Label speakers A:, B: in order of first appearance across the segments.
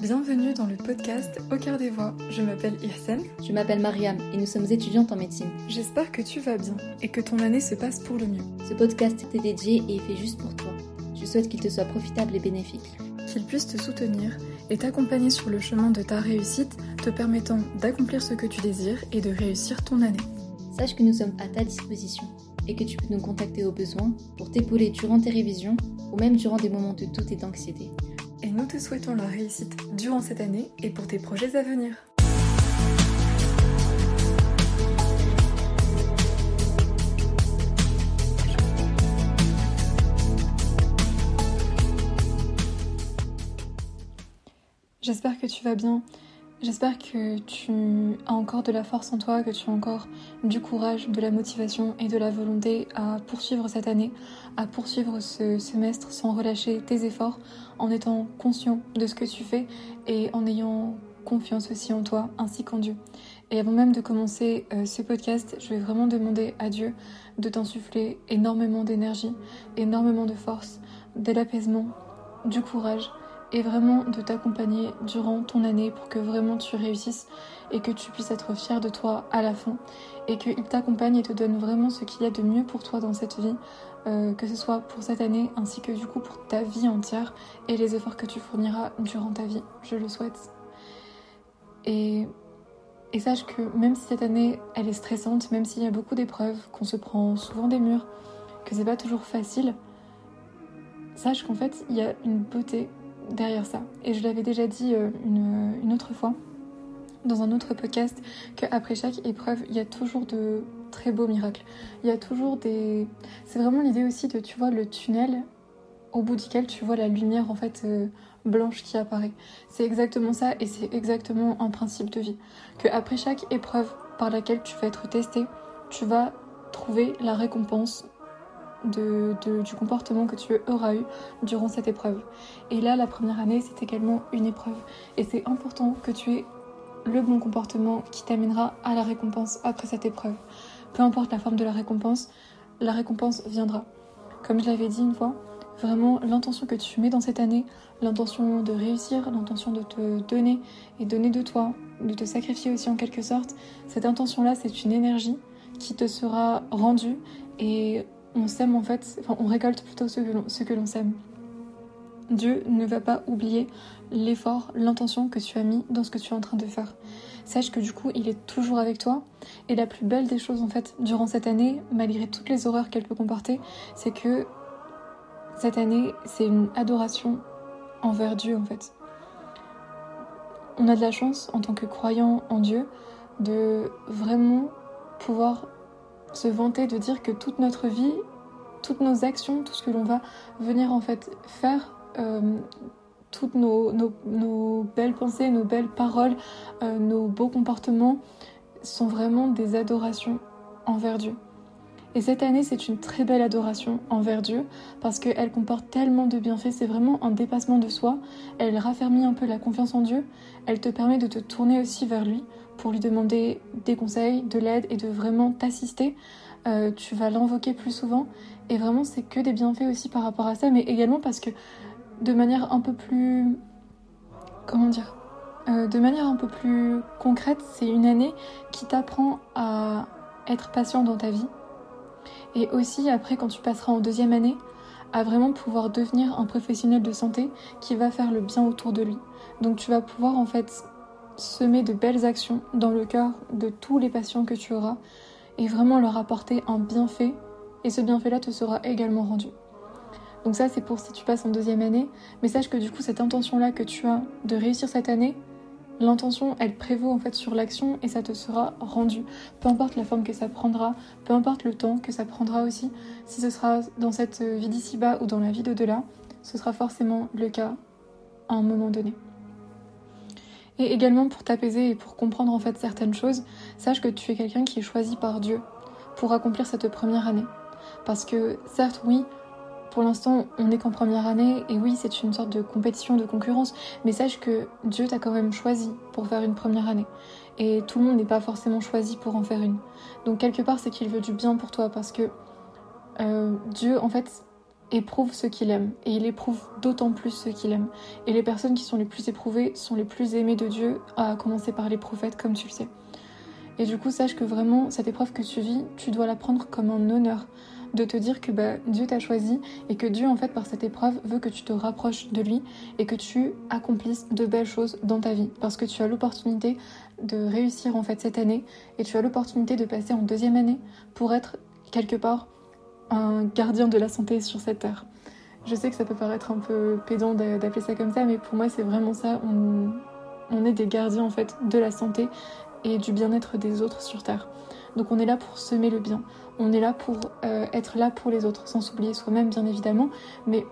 A: Bienvenue dans le podcast Au cœur des voix. Je m'appelle Irsen.
B: Je m'appelle Mariam et nous sommes étudiantes en médecine.
A: J'espère que tu vas bien et que ton année se passe pour le mieux.
B: Ce podcast t'est dédié et est fait juste pour toi. Je souhaite qu'il te soit profitable et bénéfique.
A: Qu'il puisse te soutenir et t'accompagner sur le chemin de ta réussite, te permettant d'accomplir ce que tu désires et de réussir ton année.
B: Sache que nous sommes à ta disposition et que tu peux nous contacter au besoin pour t'épauler durant tes révisions ou même durant des moments de doute et d'anxiété.
A: Et nous te souhaitons la réussite durant cette année et pour tes projets à venir. J'espère que tu vas bien. J'espère que tu as encore de la force en toi, que tu as encore du courage, de la motivation et de la volonté à poursuivre cette année, à poursuivre ce semestre sans relâcher tes efforts, en étant conscient de ce que tu fais et en ayant confiance aussi en toi ainsi qu'en Dieu. Et avant même de commencer euh, ce podcast, je vais vraiment demander à Dieu de t'insuffler énormément d'énergie, énormément de force, de l'apaisement, du courage et vraiment de t'accompagner durant ton année pour que vraiment tu réussisses et que tu puisses être fier de toi à la fin et qu'il t'accompagne et te donne vraiment ce qu'il y a de mieux pour toi dans cette vie, euh, que ce soit pour cette année ainsi que du coup pour ta vie entière et les efforts que tu fourniras durant ta vie. Je le souhaite. Et, et sache que même si cette année elle est stressante, même s'il y a beaucoup d'épreuves, qu'on se prend souvent des murs, que c'est pas toujours facile, sache qu'en fait il y a une beauté derrière ça. Et je l'avais déjà dit euh, une, autre fois dans un autre podcast qu'après chaque épreuve, il y a toujours de très beaux miracles. Il y a toujours des... C'est vraiment l'idée aussi de, tu vois, le tunnel au bout duquel tu vois la lumière en fait euh, blanche qui apparaît. C'est exactement ça et c'est exactement un principe de vie. Que après chaque épreuve par laquelle tu vas être testé, tu vas trouver la récompense de, du comportement que tu auras eu durant cette épreuve. Et là, la première année, c'est également une épreuve. Et c'est important que tu aies le bon comportement qui t'amènera à la récompense après cette épreuve. Peu importe la forme de la récompense, la récompense viendra. Comme je l'avais dit une fois, vraiment l'intention que tu mets dans cette année, l'intention de réussir, l'intention de te donner et donner de toi, de te sacrifier aussi en quelque sorte, cette intention-là, c'est une énergie qui te sera rendue et on sème en fait, enfin on récolte plutôt ce que l'on sème. Dieu ne va pas oublier l'effort, l'intention que tu as mis dans ce que tu es en train de faire. Sache que du coup, il est toujours avec toi. Et la plus belle des choses en fait, durant cette année, malgré toutes les horreurs qu'elle peut comporter, c'est que cette année, c'est une adoration envers Dieu en fait. On a de la chance en tant que croyant en Dieu de vraiment pouvoir se vanter de dire que toute notre vie, toutes nos actions, tout ce que l'on va venir en fait faire, euh, toutes nos, belles pensées, nos belles paroles, euh, nos beaux comportements sont vraiment des adorations envers Dieu. Et cette année, c'est une très belle adoration envers Dieu parce qu'elle comporte tellement de bienfaits. C'est vraiment un dépassement de soi. Elle raffermit un peu la confiance en Dieu. Elle te permet de te tourner aussi vers lui pour lui demander des conseils, de l'aide et de vraiment t'assister. Euh, tu vas l'invoquer plus souvent. Et vraiment, c'est que des bienfaits aussi par rapport à ça, mais également parce que de manière un peu plus. Comment dire euh, De manière un peu plus concrète, c'est une année qui t'apprend à être patient dans ta vie. Et aussi, après, quand tu passeras en deuxième année, à vraiment pouvoir devenir un professionnel de santé qui va faire le bien autour de lui. Donc tu vas pouvoir en fait semer de belles actions dans le cœur de tous les patients que tu auras et vraiment leur apporter un bienfait et ce bienfait-là te sera également rendu. Donc ça c'est pour si tu passes en deuxième année, mais sache que du coup cette intention-là que tu as de réussir cette année, l'intention elle prévaut en fait sur l'action et ça te sera rendu. Peu importe la forme que ça prendra, peu importe le temps que ça prendra aussi, si ce sera dans cette vie d'ici-bas ou dans la vie d'au-delà, ce sera forcément le cas à un moment donné. Et également pour t'apaiser et pour comprendre en fait certaines choses, sache que tu es quelqu'un qui est choisi par Dieu pour accomplir cette première année. Parce que certes oui, pour l'instant on n'est qu'en première année et oui c'est une sorte de compétition, de concurrence, mais sache que Dieu t'a quand même choisi pour faire une première année. Et tout le monde n'est pas forcément choisi pour en faire une. Donc quelque part c'est qu'il veut du bien pour toi parce que Euh, Dieu, en fait, éprouve ce qu'il aime et il éprouve d'autant plus ce qu'il aime. Et les personnes qui sont les plus éprouvées sont les plus aimées de Dieu, à commencer par les prophètes, comme tu le sais. Et du coup, sache que vraiment, cette épreuve que tu vis, tu dois la prendre comme un honneur de te dire que bah, Dieu t'a choisi et que Dieu, en fait, par cette épreuve, veut que tu te rapproches de lui et que tu accomplisses de belles choses dans ta vie. Parce que tu as l'opportunité de réussir, en fait, cette année et tu as l'opportunité de passer en deuxième année pour être quelque part un gardien de la santé sur cette terre. Je sais que ça peut paraître un peu pédant d'appeler ça comme ça, mais pour moi, c'est vraiment ça. On, est des gardiens, en fait, de la santé et du bien-être des autres sur terre. Donc on est là pour semer le bien, on est là pour euh, être là pour les autres, sans s'oublier soi-même bien évidemment, mais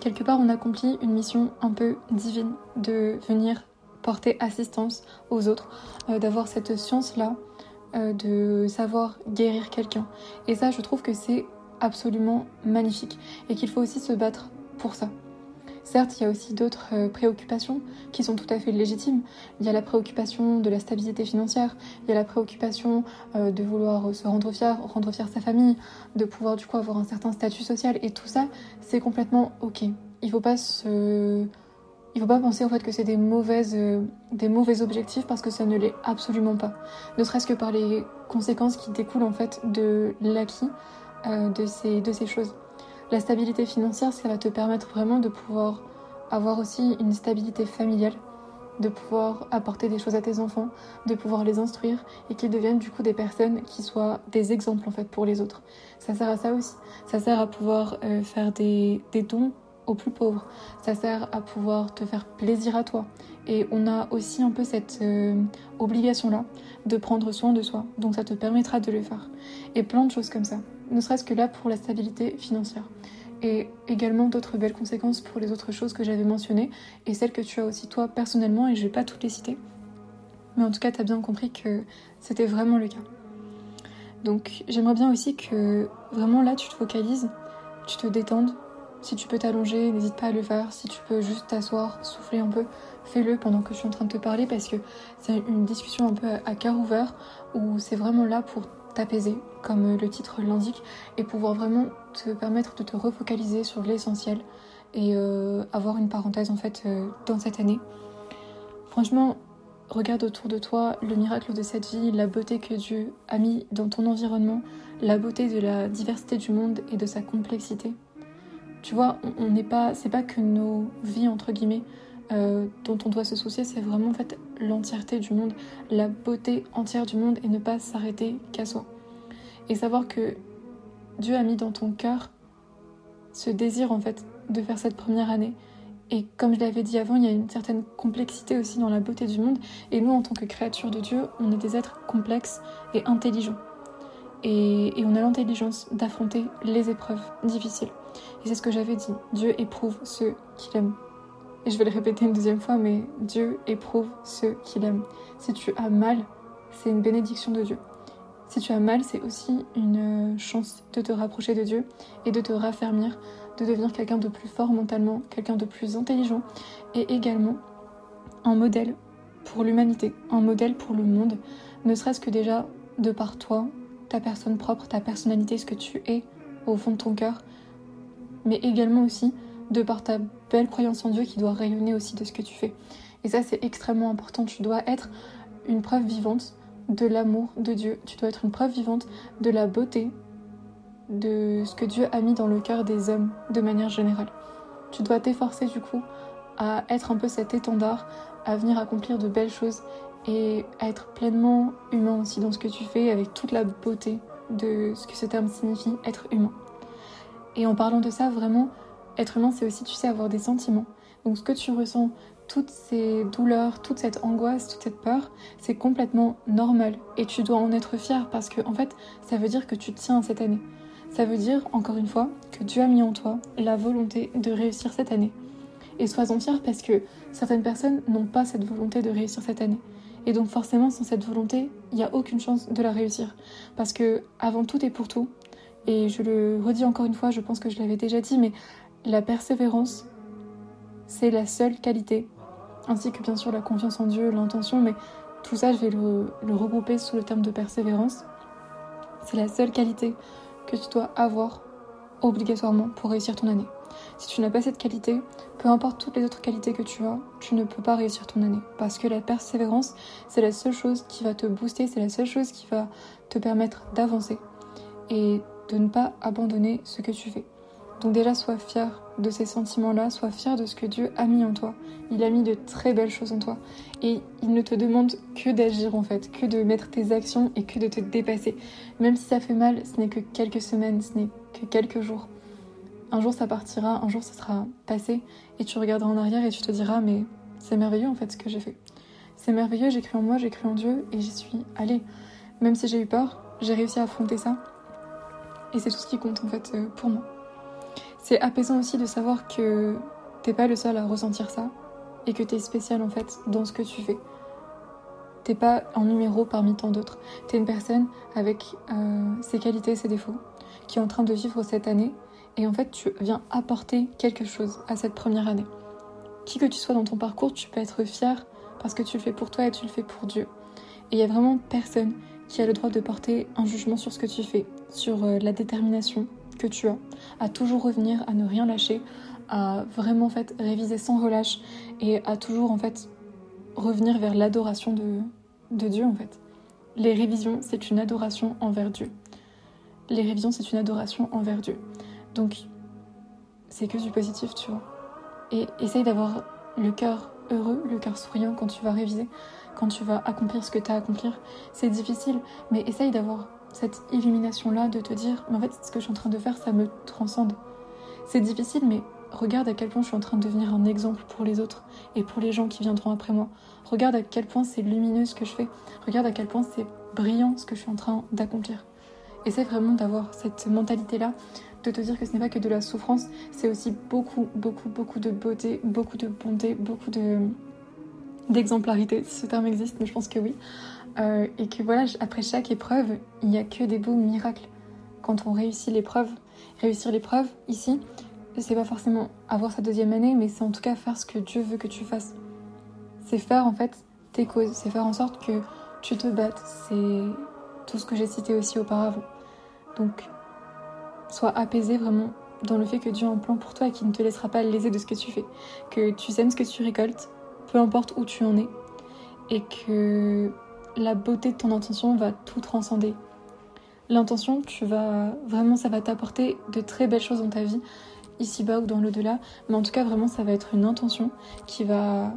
A: quelque part on accomplit une mission un peu divine de venir porter assistance aux autres, euh, d'avoir cette science-là, euh, de savoir guérir quelqu'un. Et ça je trouve que c'est absolument magnifique et qu'il faut aussi se battre pour ça. Certes, il y a aussi d'autres euh, préoccupations qui sont tout à fait légitimes. Il y a la préoccupation de la stabilité financière, il y a la préoccupation euh, de vouloir se rendre fier, rendre fier sa famille, de pouvoir du coup avoir un certain statut social et tout ça, c'est complètement ok. Il faut pas se il faut pas penser en fait que c'est des mauvaises euh, des mauvais objectifs parce que ça ne l'est absolument pas. Ne serait-ce que par les conséquences qui découlent en fait de l'acquis de ces de ces choses. La stabilité financière, ça va te permettre vraiment de pouvoir avoir aussi une stabilité familiale, de pouvoir apporter des choses à tes enfants, de pouvoir les instruire et qu'ils deviennent du coup des personnes qui soient des exemples en fait pour les autres. Ça sert à ça aussi. Ça sert à pouvoir euh, faire des, dons aux plus pauvres. Ça sert à pouvoir te faire plaisir à toi. Et on a aussi un peu cette euh, obligation-là de prendre soin de soi. Donc ça te permettra de le faire. Et plein de choses comme ça ne serait-ce que là pour la stabilité financière. Et également d'autres belles conséquences pour les autres choses que j'avais mentionnées et celles que tu as aussi toi personnellement et je vais pas toutes les citer. Mais en tout cas, tu as bien compris que c'était vraiment le cas. Donc j'aimerais bien aussi que vraiment là tu te focalises, tu te détendes. Si tu peux t'allonger, n'hésite pas à le faire. Si tu peux juste t'asseoir, souffler un peu, fais-le pendant que je suis en train de te parler parce que c'est une discussion un peu à cœur ouvert où c'est vraiment là pour t'apaiser, comme le titre l'indique, et pouvoir vraiment te permettre de te refocaliser sur l'essentiel et euh, avoir une parenthèse en fait euh, dans cette année. Franchement, regarde autour de toi le miracle de cette vie, la beauté que Dieu a mis dans ton environnement, la beauté de la diversité du monde et de sa complexité. Tu vois, on n'est pas, c'est pas que nos vies entre guillemets euh, dont on doit se soucier, c'est vraiment en fait l'entièreté du monde, la beauté entière du monde et ne pas s'arrêter qu'à soi. Et savoir que Dieu a mis dans ton cœur ce désir en fait de faire cette première année. Et comme je l'avais dit avant, il y a une certaine complexité aussi dans la beauté du monde. Et nous, en tant que créatures de Dieu, on est des êtres complexes et intelligents. Et, on a l'intelligence d'affronter les épreuves difficiles. Et c'est ce que j'avais dit. Dieu éprouve ceux qu'il aime. Et je vais le répéter une deuxième fois, mais Dieu éprouve ceux qu'il aime. Si tu as mal, c'est une bénédiction de Dieu. Si tu as mal, c'est aussi une chance de te rapprocher de Dieu et de te raffermir, de devenir quelqu'un de plus fort mentalement, quelqu'un de plus intelligent et également un modèle pour l'humanité, un modèle pour le monde, ne serait-ce que déjà de par toi, ta personne propre, ta personnalité, ce que tu es au fond de ton cœur, mais également aussi de par ta belle croyance en Dieu qui doit rayonner aussi de ce que tu fais. Et ça, c'est extrêmement important. Tu dois être une preuve vivante de l'amour de Dieu. Tu dois être une preuve vivante de la beauté de ce que Dieu a mis dans le cœur des hommes de manière générale. Tu dois t'efforcer du coup à être un peu cet étendard, à venir accomplir de belles choses et être pleinement humain aussi dans ce que tu fais avec toute la beauté de ce que ce terme signifie, être humain. Et en parlant de ça, vraiment, être humain, c'est aussi, tu sais, avoir des sentiments. Donc ce que tu ressens, toutes ces douleurs, toute cette angoisse, toute cette peur, c'est complètement normal. Et tu dois en être fier parce que, en fait, ça veut dire que tu tiens à cette année. Ça veut dire, encore une fois, que Dieu a mis en toi la volonté de réussir cette année. Et sois-en fier parce que certaines personnes n'ont pas cette volonté de réussir cette année. Et donc forcément, sans cette volonté, il n'y a aucune chance de la réussir. Parce que avant tout et pour tout, et je le redis encore une fois, je pense que je l'avais déjà dit, mais la persévérance, c'est la seule qualité, ainsi que bien sûr la confiance en Dieu, l'intention, mais tout ça, je vais le, regrouper sous le terme de persévérance. C'est la seule qualité que tu dois avoir obligatoirement pour réussir ton année. Si tu n'as pas cette qualité, peu importe toutes les autres qualités que tu as, tu ne peux pas réussir ton année. Parce que la persévérance, c'est la seule chose qui va te booster, c'est la seule chose qui va te permettre d'avancer et de ne pas abandonner ce que tu fais. Donc déjà, sois fier de ces sentiments-là, sois fier de ce que Dieu a mis en toi. Il a mis de très belles choses en toi. Et il ne te demande que d'agir en fait, que de mettre tes actions et que de te dépasser. Même si ça fait mal, ce n'est que quelques semaines, ce n'est que quelques jours. Un jour ça partira, un jour ça sera passé, et tu regarderas en arrière et tu te diras mais c'est merveilleux en fait ce que j'ai fait. C'est merveilleux, j'ai cru en moi, j'ai cru en Dieu et j'y suis allée. Même si j'ai eu peur, j'ai réussi à affronter ça. Et c'est tout ce qui compte en fait euh, pour moi. C'est apaisant aussi de savoir que t'es pas le seul à ressentir ça et que t'es spécial en fait dans ce que tu fais. T'es pas un numéro parmi tant d'autres. T'es une personne avec euh, ses qualités, ses défauts, qui est en train de vivre cette année et en fait tu viens apporter quelque chose à cette première année. Qui que tu sois dans ton parcours, tu peux être fier parce que tu le fais pour toi et tu le fais pour Dieu. Et il y a vraiment personne qui a le droit de porter un jugement sur ce que tu fais, sur euh, la détermination, que tu as, à toujours revenir, à ne rien lâcher, à vraiment en fait réviser sans relâche et à toujours en fait revenir vers l'adoration de, de Dieu en fait. Les révisions, c'est une adoration envers Dieu. Les révisions, c'est une adoration envers Dieu. Donc, c'est que du positif, tu vois. Et essaye d'avoir le cœur heureux, le cœur souriant quand tu vas réviser, quand tu vas accomplir ce que tu as à accomplir. C'est difficile, mais essaye d'avoir cette illumination-là de te dire, mais en fait, ce que je suis en train de faire, ça me transcende. C'est difficile, mais regarde à quel point je suis en train de devenir un exemple pour les autres et pour les gens qui viendront après moi. Regarde à quel point c'est lumineux ce que je fais. Regarde à quel point c'est brillant ce que je suis en train d'accomplir. Essaie vraiment d'avoir cette mentalité-là, de te dire que ce n'est pas que de la souffrance, c'est aussi beaucoup, beaucoup, beaucoup de beauté, beaucoup de bonté, beaucoup de d'exemplarité, si ce terme existe, mais je pense que oui. Euh, et que voilà, après chaque épreuve, il n'y a que des beaux miracles. Quand on réussit l'épreuve, réussir l'épreuve ici, c'est pas forcément avoir sa deuxième année, mais c'est en tout cas faire ce que Dieu veut que tu fasses. C'est faire en fait tes causes, c'est faire en sorte que tu te battes. C'est ce que j'ai cité aussi auparavant. Donc, sois apaisé vraiment dans le fait que Dieu a un plan pour toi et qu'il ne te laissera pas léser de ce que tu fais. Que tu aimes ce que tu récoltes, peu importe où tu en es. Et que la beauté de ton intention va tout transcender. L'intention, tu vas vraiment, ça va t'apporter de très belles choses dans ta vie, ici-bas ou dans l'au-delà. Mais en tout cas, vraiment, ça va être une intention qui va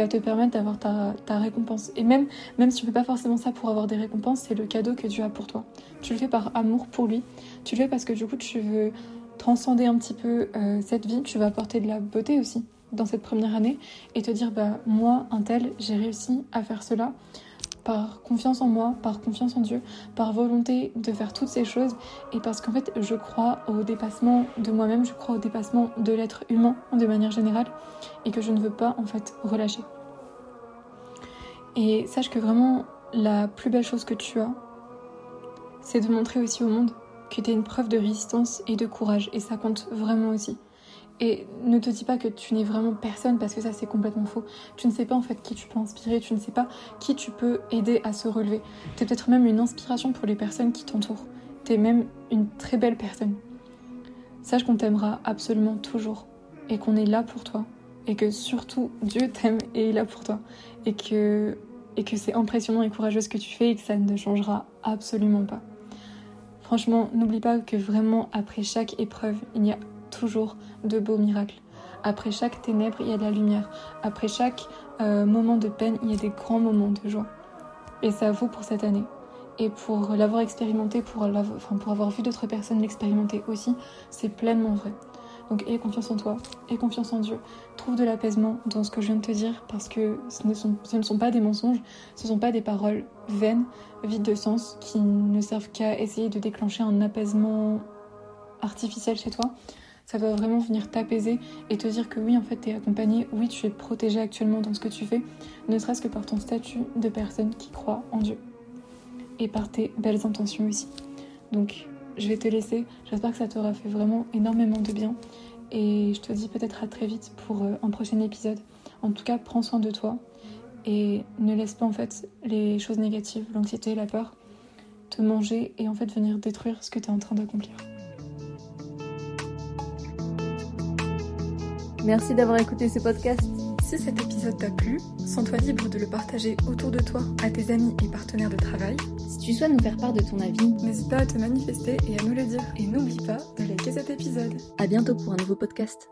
A: va te permettre d'avoir ta, récompense. Et même, même si tu ne fais pas forcément ça pour avoir des récompenses, c'est le cadeau que Dieu a pour toi. Tu le fais par amour pour lui. Tu le fais parce que du coup, tu veux transcender un petit peu euh, cette vie. Tu vas apporter de la beauté aussi dans cette première année et te dire bah moi un tel j'ai réussi à faire cela par confiance en moi, par confiance en Dieu, par volonté de faire toutes ces choses et parce qu'en fait je crois au dépassement de moi-même, je crois au dépassement de l'être humain de manière générale et que je ne veux pas en fait relâcher. Et sache que vraiment la plus belle chose que tu as, c'est de montrer aussi au monde que tu es une preuve de résistance et de courage et ça compte vraiment aussi. Et ne te dis pas que tu n'es vraiment personne parce que ça c'est complètement faux. Tu ne sais pas en fait qui tu peux inspirer, tu ne sais pas qui tu peux aider à se relever. Tu es peut-être même une inspiration pour les personnes qui t'entourent. Tu es même une très belle personne. Sache qu'on t'aimera absolument toujours et qu'on est là pour toi et que surtout Dieu t'aime et est là pour toi et que et que c'est impressionnant et courageux ce que tu fais et que ça ne changera absolument pas. Franchement, n'oublie pas que vraiment après chaque épreuve, il y a toujours de beaux miracles. Après chaque ténèbre, il y a de la lumière. Après chaque euh, moment de peine, il y a des grands moments de joie. Et ça vaut pour cette année. Et pour l'avoir expérimenté, pour, enfin, pour avoir vu d'autres personnes l'expérimenter aussi, c'est pleinement vrai. Donc aie confiance en toi, aie confiance en Dieu. Trouve de l'apaisement dans ce que je viens de te dire parce que ce ne sont, ce ne sont pas des mensonges, ce ne sont pas des paroles vaines, vides de sens, qui ne servent qu'à essayer de déclencher un apaisement artificiel chez toi ça va vraiment venir t'apaiser et te dire que oui, en fait, tu es accompagné, oui, tu es protégé actuellement dans ce que tu fais, ne serait-ce que par ton statut de personne qui croit en Dieu et par tes belles intentions aussi. Donc, je vais te laisser. J'espère que ça t'aura fait vraiment énormément de bien. Et je te dis peut-être à très vite pour euh, un prochain épisode. En tout cas, prends soin de toi et ne laisse pas en fait les choses négatives, l'anxiété, la peur, te manger et en fait venir détruire ce que tu es en train d'accomplir.
B: Merci d'avoir écouté ce podcast.
A: Si cet épisode t'a plu, sens-toi libre de le partager autour de toi, à tes amis et partenaires de travail.
B: Si tu souhaites nous faire part de ton avis,
A: n'hésite pas à te manifester et à nous le dire. Et n'oublie pas de liker cet épisode.
B: À bientôt pour un nouveau podcast.